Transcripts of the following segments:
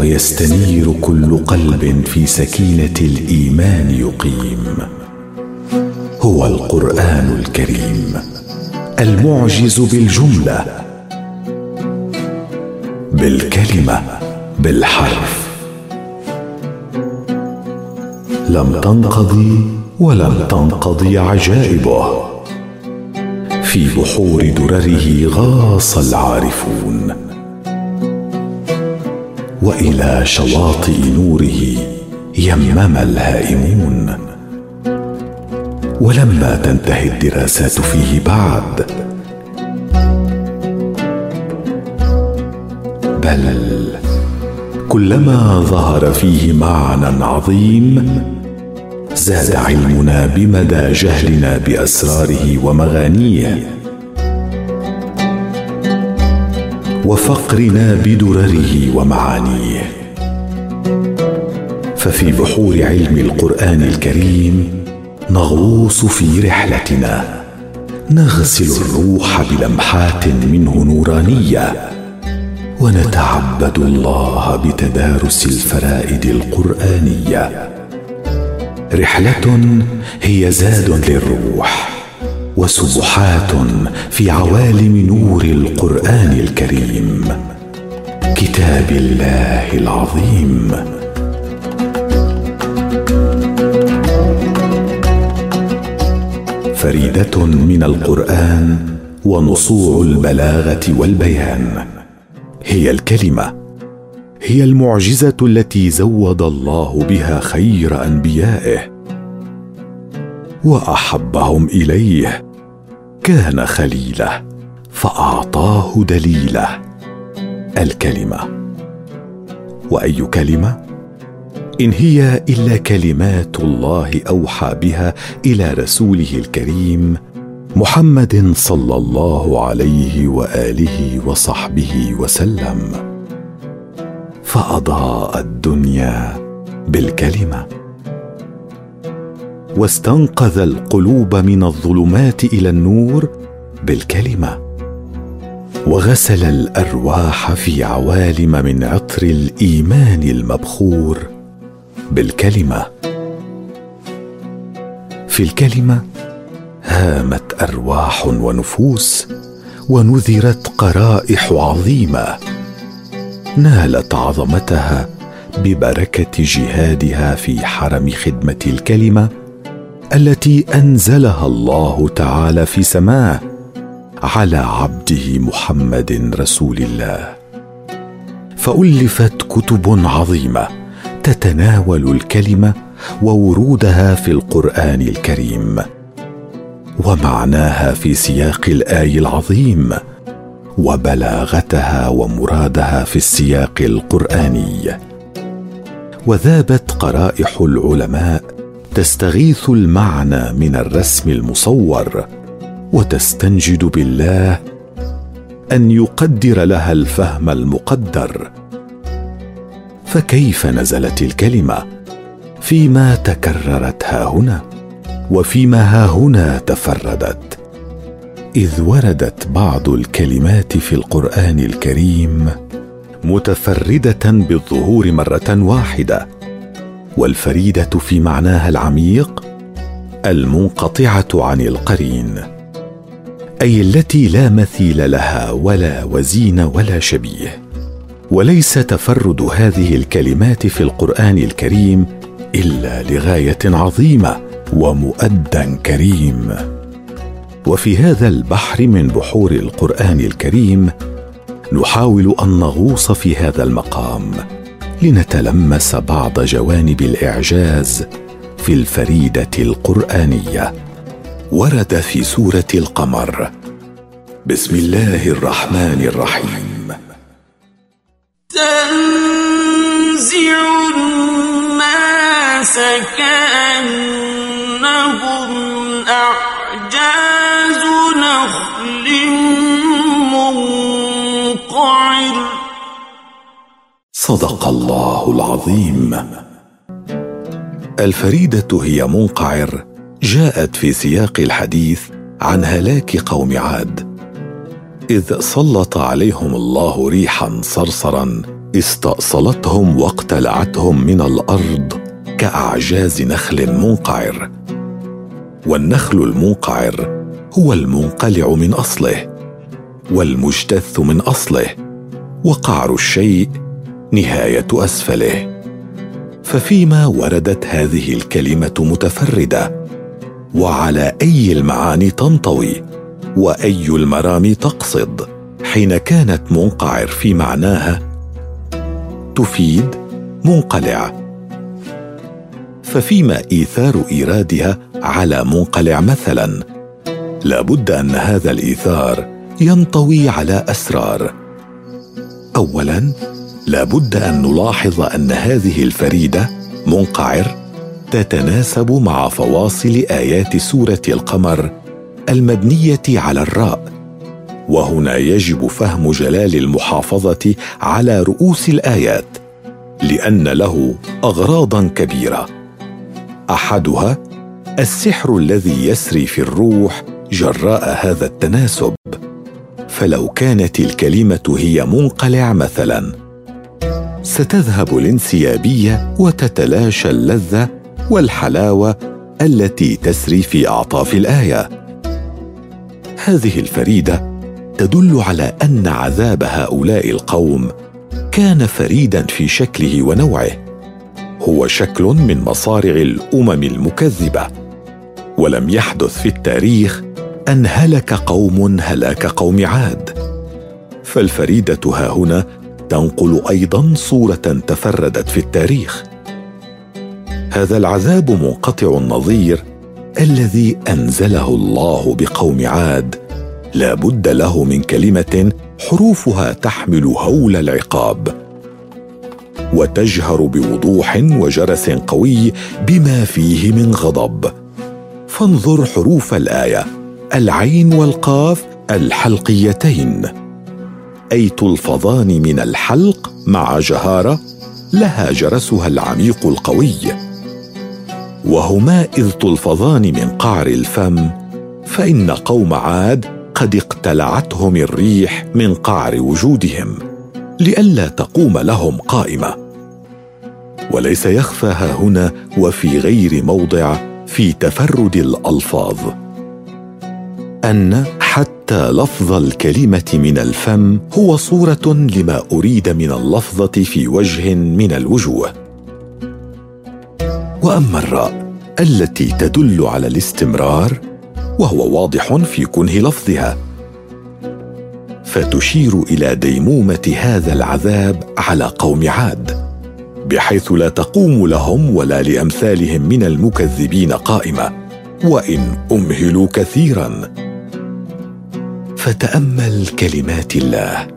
ويستنير كل قلب في سكينة الإيمان يقيم. هو القرآن الكريم المعجز بالجملة بالكلمة بالحرف. لم تنقضي ولم تنقضي عجائبه. في بحور درره غاص العارفون. وإلى شواطئ نوره يمم الهائمون. ولما تنتهي الدراسات فيه بعد. بل كلما ظهر فيه معنى عظيم زاد علمنا بمدى جهلنا بأسراره ومغانيه. وفقرنا بدرره ومعانيه. ففي بحور علم القرآن الكريم نغوص في رحلتنا. نغسل الروح بلمحات منه نورانية. ونتعبد الله بتدارس الفرائد القرآنية. رحلة هي زاد للروح. وسبحات في عوالم نور القرآن الكريم. كتاب الله العظيم. فريدة من القرآن ونصوع البلاغة والبيان. هي الكلمة. هي المعجزة التي زود الله بها خير أنبيائه. وأحبهم إليه. كان خليله فأعطاه دليله. الكلمة وأي كلمة؟ إن هي إلا كلمات الله أوحى بها إلى رسوله الكريم محمد صلى الله عليه وآله وصحبه وسلم. فأضاء الدنيا بالكلمة. واستنقذ القلوب من الظلمات إلى النور بالكلمة. وغسل الأرواح في عوالم من عطر الإيمان المبخور بالكلمة. في الكلمة هامت أرواح ونفوس ونذرت قرائح عظيمة. نالت عظمتها ببركة جهادها في حرم خدمة الكلمة التي أنزلها الله تعالى في سماه على عبده محمد رسول الله. فألفت كتب عظيمة تتناول الكلمة وورودها في القرآن الكريم ومعناها في سياق الآي العظيم وبلاغتها ومرادها في السياق القرآني. وذابت قرائح العلماء تستغيث المعنى من الرسم المصور وتستنجد بالله أن يقدر لها الفهم المقدر. فكيف نزلت الكلمة؟ فيما تكررت ها هنا وفيما ها هنا تفردت. إذ وردت بعض الكلمات في القرآن الكريم متفردة بالظهور مرة واحدة. والفريدة في معناها العميق المنقطعة عن القرين أي التي لا مثيل لها ولا وزين ولا شبيه. وليس تفرد هذه الكلمات في القرآن الكريم إلا لغاية عظيمة ومؤدى كريم. وفي هذا البحر من بحور القرآن الكريم نحاول أن نغوص في هذا المقام لنتلمس بعض جوانب الإعجاز في الفريدة القرآنية ورد في سورة القمر. بسم الله الرحمن الرحيم. كأنهم أعجاز نخل منقعر. صدق الله العظيم. الفريدة هي منقعر جاءت في سياق الحديث عن هلاك قوم عاد إذ سلط عليهم الله ريحا صرصرا استأصلتهم واقتلعتهم من الأرض كأعجاز نخل منقعر. والنخل المنقعر هو المنقلع من أصله والمجتث من أصله وقعر الشيء نهاية أسفله. ففيما وردت هذه الكلمة متفردة وعلى أي المعاني تنطوي وأي المرام تقصد حين كانت منقعر في معناها تفيد منقلع. ففيما إيثار إيرادها على منقلع مثلا لابد أن هذا الإيثار ينطوي على أسرار. اولا لابد أن نلاحظ أن هذه الفريدة منقعر تتناسب مع فواصل آيات سورة القمر المبنية على الراء وهنا يجب فهم جلال المحافظة على رؤوس الآيات لأن له اغراضا كبيرة. أحدها السحر الذي يسري في الروح جراء هذا التناسب. فلو كانت الكلمة هي منقلع مثلا ستذهب الانسيابية وتتلاشى اللذة والحلاوة التي تسري في أعطاف الآية. هذه الفريدة تدل على أن عذاب هؤلاء القوم كان فريدا في شكله ونوعه. هو شكل من مصارع الأمم المكذبة. ولم يحدث في التاريخ أن هلك قوم هلاك قوم عاد. فالفريدة ها هنا تنقل أيضا صورة تفردت في التاريخ. هذا العذاب منقطع النظير الذي أنزله الله بقوم عاد. لا بد له من كلمة حروفها تحمل هول العقاب. وتجهر بوضوح وجرس قوي بما فيه من غضب. فانظر حروف الآية العين والقاف الحلقيتين. اي تلفظان من الحلق مع جهارة لها جرسها العميق القوي. وهما إذ تلفظان من قعر الفم فإن قوم عاد قد اقتلعتهم الريح من قعر وجودهم لئلا تقوم لهم قائمة. وليس يخفى هنا وفي غير موضع في تفرد الألفاظ. أن حتى لفظ الكلمة من الفم هو صورة لما أريد من اللفظة في وجه من الوجوه. وأما الراء التي تدل على الاستمرار وهو واضح في كنه لفظها. فتشير إلى ديمومة هذا العذاب على قوم عاد بحيث لا تقوم لهم ولا لأمثالهم من المكذبين قائمة. وإن أمهلوا كثيرا. فتأمل كلمات الله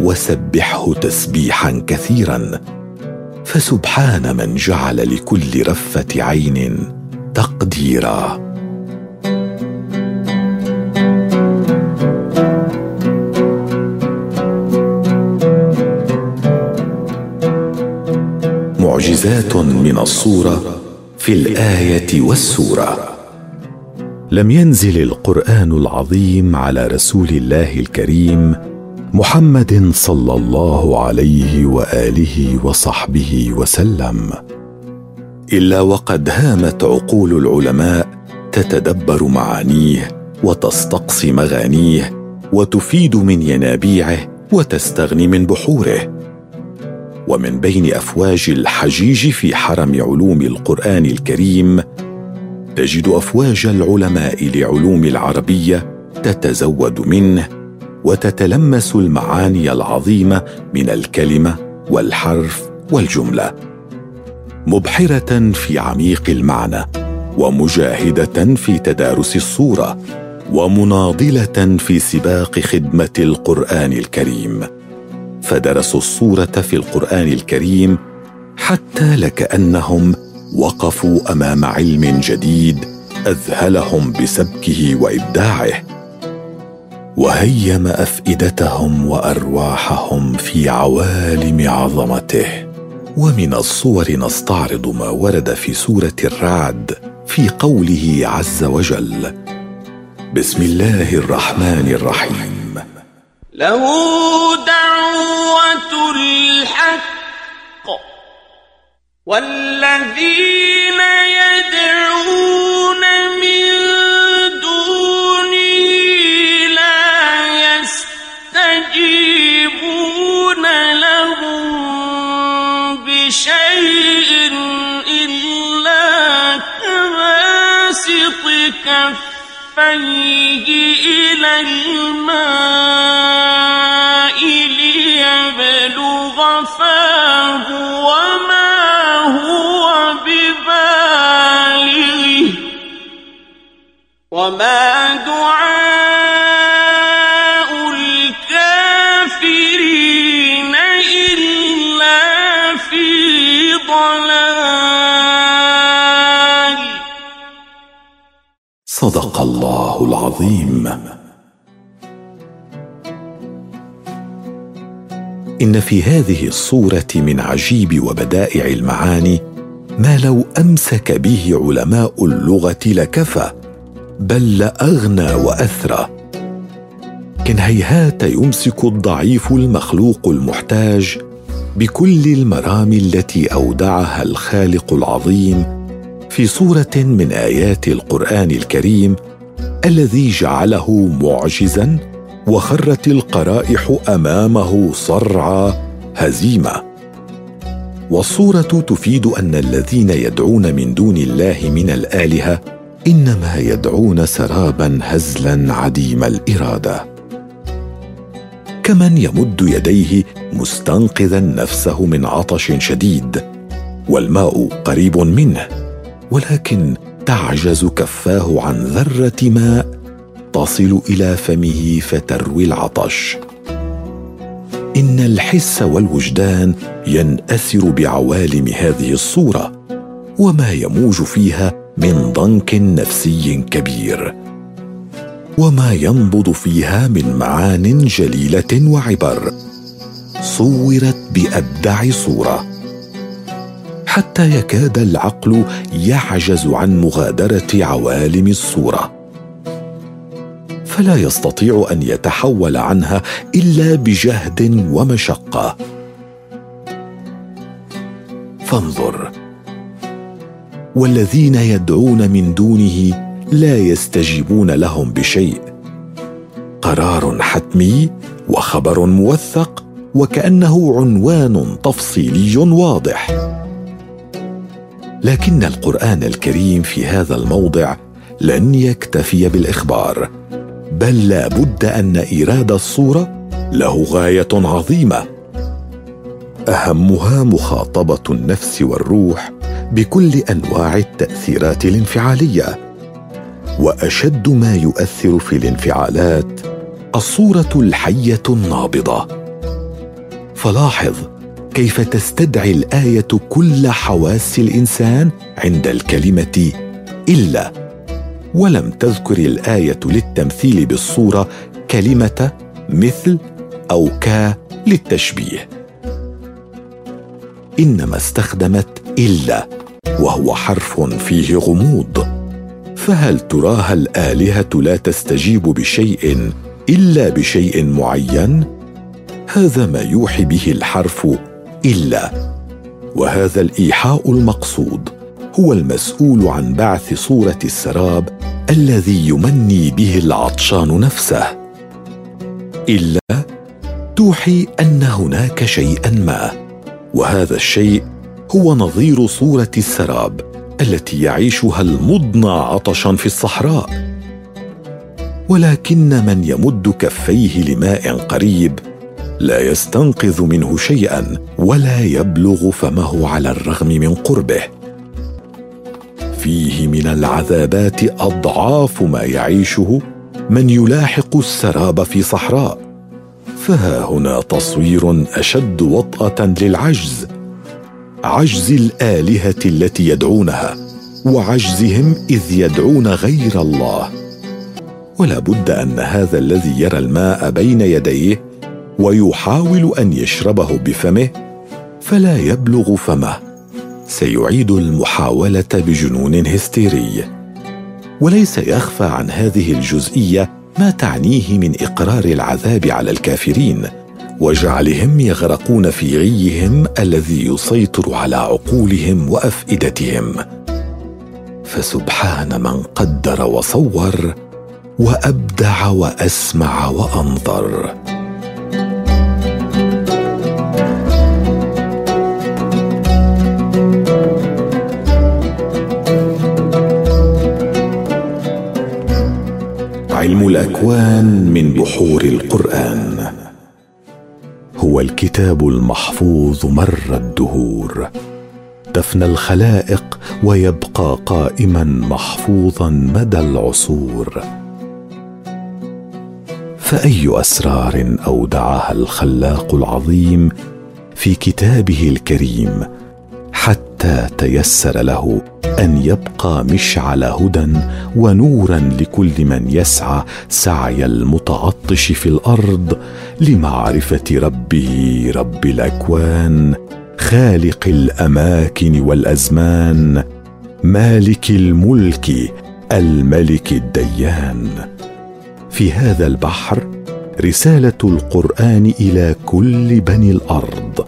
وسبحه تسبيحا كثيرا فسبحان من جعل لكل رفة عين تقديرا. معجزات من الصورة في الآية والسورة. لم ينزل القرآن العظيم على رسول الله الكريم محمد صلى الله عليه وآله وصحبه وسلم. إلا وقد هامت عقول العلماء تتدبر معانيه وتستقصي مغانيه وتفيد من ينابيعه وتستغني من بحوره. ومن بين أفواج الحجيج في حرم علوم القرآن الكريم تجد أفواج العلماء لعلوم العربية تتزود منه وتتلمس المعاني العظيمة من الكلمة والحرف والجملة. مبحرة في عميق المعنى ومجاهدة في تدارس الصورة ومناضلة في سباق خدمة القرآن الكريم. فدرسوا الصورة في القرآن الكريم حتى لكأنهم وقفوا أمام علم جديد أذهلهم بسبكه وإبداعه وهيم أفئدتهم وأرواحهم في عوالم عظمته. ومن الصور نستعرض ما ورد في سورة الرعد في قوله عز وجل بسم الله الرحمن الرحيم. له دعوة الحق والذين يدعون من دونه لا يستجيبون لهم بشيء إلا كباسط كفيه إلى الماء. وما دعاء الكافرين إلا في ضلال. صدق الله العظيم. إن في هذه الصورة من عجيب وبدائع المعاني ما لو أمسك به علماء اللغة لكفى. بل لأغنى وأثرى. كن هيهات يمسك الضعيف المخلوق المحتاج بكل المرام التي أودعها الخالق العظيم في صورة من آيات القرآن الكريم الذي جعله معجزا وخرت القرائح أمامه صرعى هزيمه والصورة تفيد أن الذين يدعون من دون الله من الآلهة إنما يدعون سرابا هزلا عديم الإرادة. كمن يمد يديه مستنقذا نفسه من عطش شديد والماء قريب منه ولكن تعجز كفاه عن ذرة ماء تصل إلى فمه فتروي العطش. إن الحس والوجدان ينأثر بعوالم هذه الصورة وما يموج فيها من ضنك نفسي كبير. وما ينبض فيها من معان جليلة وعبر. صورت بأبدع صورة. حتى يكاد العقل يعجز عن مغادرة عوالم الصورة. فلا يستطيع أن يتحول عنها إلا بجهد ومشقة. فانظر والذين يدعون من دونه لا يستجيبون لهم بشيء. قرار حتمي وخبر موثق وكأنه عنوان تفصيلي واضح. لكن القرآن الكريم في هذا الموضع لن يكتفي بالإخبار بل لا بد أن إيراد الصورة له غاية عظيمة. أهمها مخاطبة النفس والروح بكل أنواع التأثيرات الانفعالية وأشد ما يؤثر في الانفعالات الصورة الحية النابضة. فلاحظ كيف تستدعي الآية كل حواس الإنسان عند الكلمة إلا ولم تذكر الآية للتمثيل بالصورة كلمة مثل أو ك للتشبيه. إنما استخدمت إلا وهو حرف فيه غموض. فهل تراها الآلهة لا تستجيب بشيء إلا بشيء معين؟ هذا ما يوحي به الحرف إلا. وهذا الإيحاء المقصود هو المسؤول عن بعث صورة السراب الذي يمني به العطشان نفسه. إلا توحي أن هناك شيئا ما. وهذا الشيء هو نظير صورة السراب التي يعيشها المضنى عطشا في الصحراء. ولكن من يمد كفيه لماء قريب لا يستنقذ منه شيئا ولا يبلغ فمه على الرغم من قربه. فيه من العذابات أضعاف ما يعيشه من يلاحق السراب في صحراء. فها هنا تصوير أشد وطأة للعجز. عجز الآلهة التي يدعونها وعجزهم إذ يدعون غير الله. ولا بد أن هذا الذي يرى الماء بين يديه ويحاول أن يشربه بفمه فلا يبلغ فمه. سيعيد المحاولة بجنون هستيري. وليس يخفى عن هذه الجزئية ما تعنيه من إقرار العذاب على الكافرين. وجعلهم يغرقون في غيهم الذي يسيطر على عقولهم وأفئدتهم. فسبحان من قدر وصور وأبدع وأسمع وأنظر. علم الأكوان من بحور القرآن. هو الكتاب المحفوظ مر الدهور. تفنى الخلائق ويبقى قائما محفوظا مدى العصور. فأي أسرار أودعها الخلاق العظيم في كتابه الكريم حتى تيسر له أن يبقى مشعل هدى ونورا لكل من يسعى سعي المتعطش في الأرض لمعرفة ربه رب الأكوان خالق الأماكن والأزمان مالك الملك الملك الديان. في هذا البحر رسالة القرآن إلى كل بني الأرض.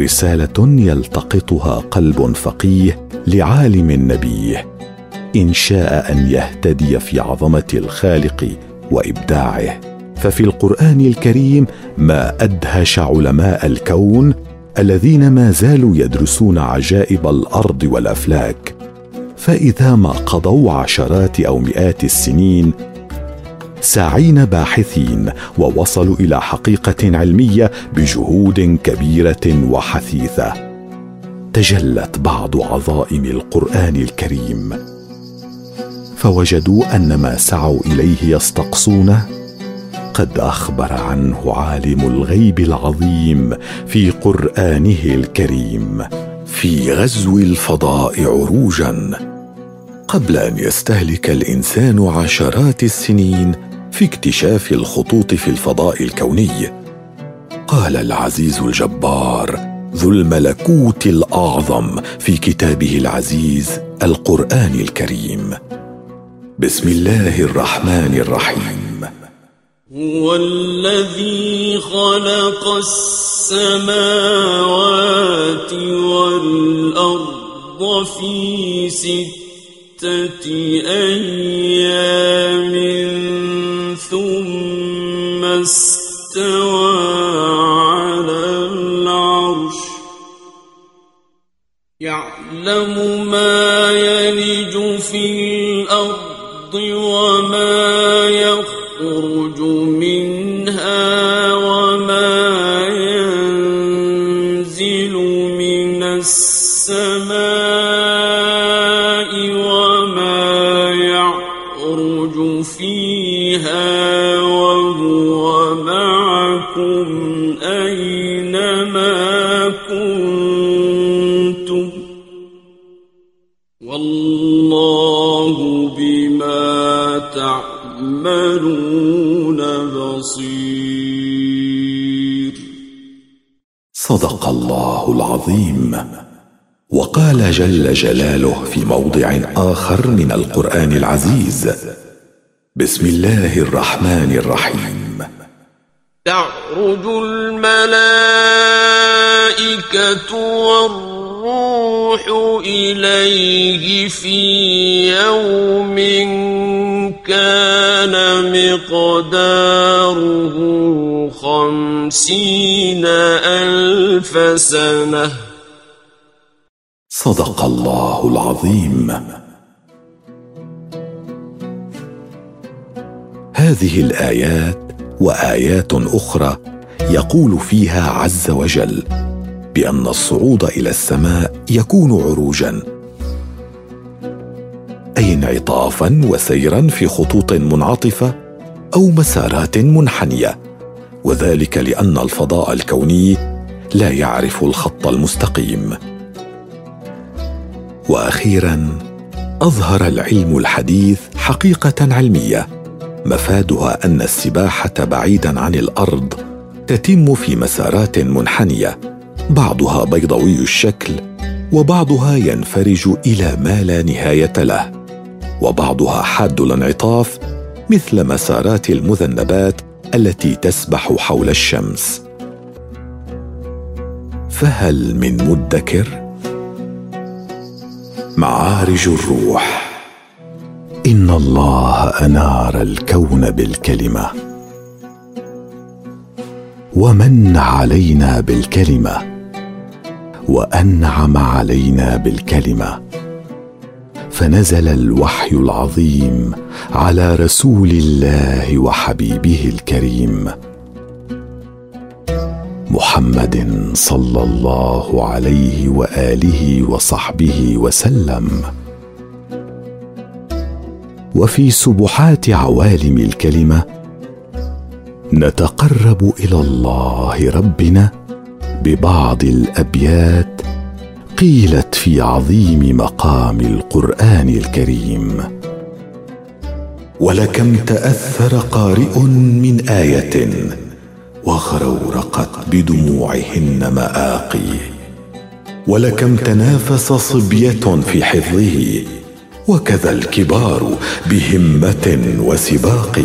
رسالة يلتقطها قلب فقيه لعالم نبيه إن شاء أن يهتدي في عظمة الخالق وإبداعه. ففي القرآن الكريم ما أدهش علماء الكون الذين ما زالوا يدرسون عجائب الأرض والأفلاك. فإذا ما قضوا عشرات أو مئات السنين ساعين باحثين ووصلوا إلى حقيقة علمية بجهود كبيرة وحثيثة. تجلت بعض عظائم القرآن الكريم. فوجدوا أن ما سعوا إليه يستقصونه. قد أخبر عنه عالم الغيب العظيم في قرآنه الكريم. في غزو الفضاء عروجا. قبل أن يستهلك الإنسان عشرات السنين في اكتشاف الخطوط في الفضاء الكوني. قال العزيز الجبار ذو الملكوت الأعظم في كتابه العزيز القرآن الكريم. بسم الله الرحمن الرحيم. هو الذي خلق السماوات والأرض في ستة أيام. استوى على العرش. يعلم ما يلج في الأرض وما الله العظيم. وقال جل جلاله في موضع آخر من القرآن العزيز بسم الله الرحمن الرحيم. تعرج الملائكة والروح إليه في يوم كان مقداره خمسين ألف سنة. صدق الله العظيم. هذه الآيات وآيات أخرى يقول فيها عز وجل بأن الصعود إلى السماء يكون عروجا أي انعطافا وسيرا في خطوط منعطفة أو مسارات منحنية. وذلك لأن الفضاء الكوني لا يعرف الخط المستقيم. وأخيرا أظهر العلم الحديث حقيقة علمية مفادها أن السباحة بعيدا عن الأرض تتم في مسارات منحنية بعضها بيضوي الشكل وبعضها ينفرج إلى ما لا نهاية له وبعضها حاد الانعطاف مثل مسارات المذنبات التي تسبح حول الشمس. فهل من مدكر؟ معارج الروح. إن الله أنار الكون بالكلمة. ومن علينا بالكلمة. وأنعم علينا بالكلمة. فنزل الوحي العظيم على رسول الله وحبيبه الكريم محمد صلى الله عليه وآله وصحبه وسلم. وفي سبحات عوالم الكلمة نتقرب إلى الله ربنا ببعض الأبيات قيلت في عظيم مقام القرآن الكريم. ولكم تأثر قارئ من آية وغرورقت بدموعهن مآقي. ولكم تنافس صبية في حفظه وكذا الكبار بهمة وسباق.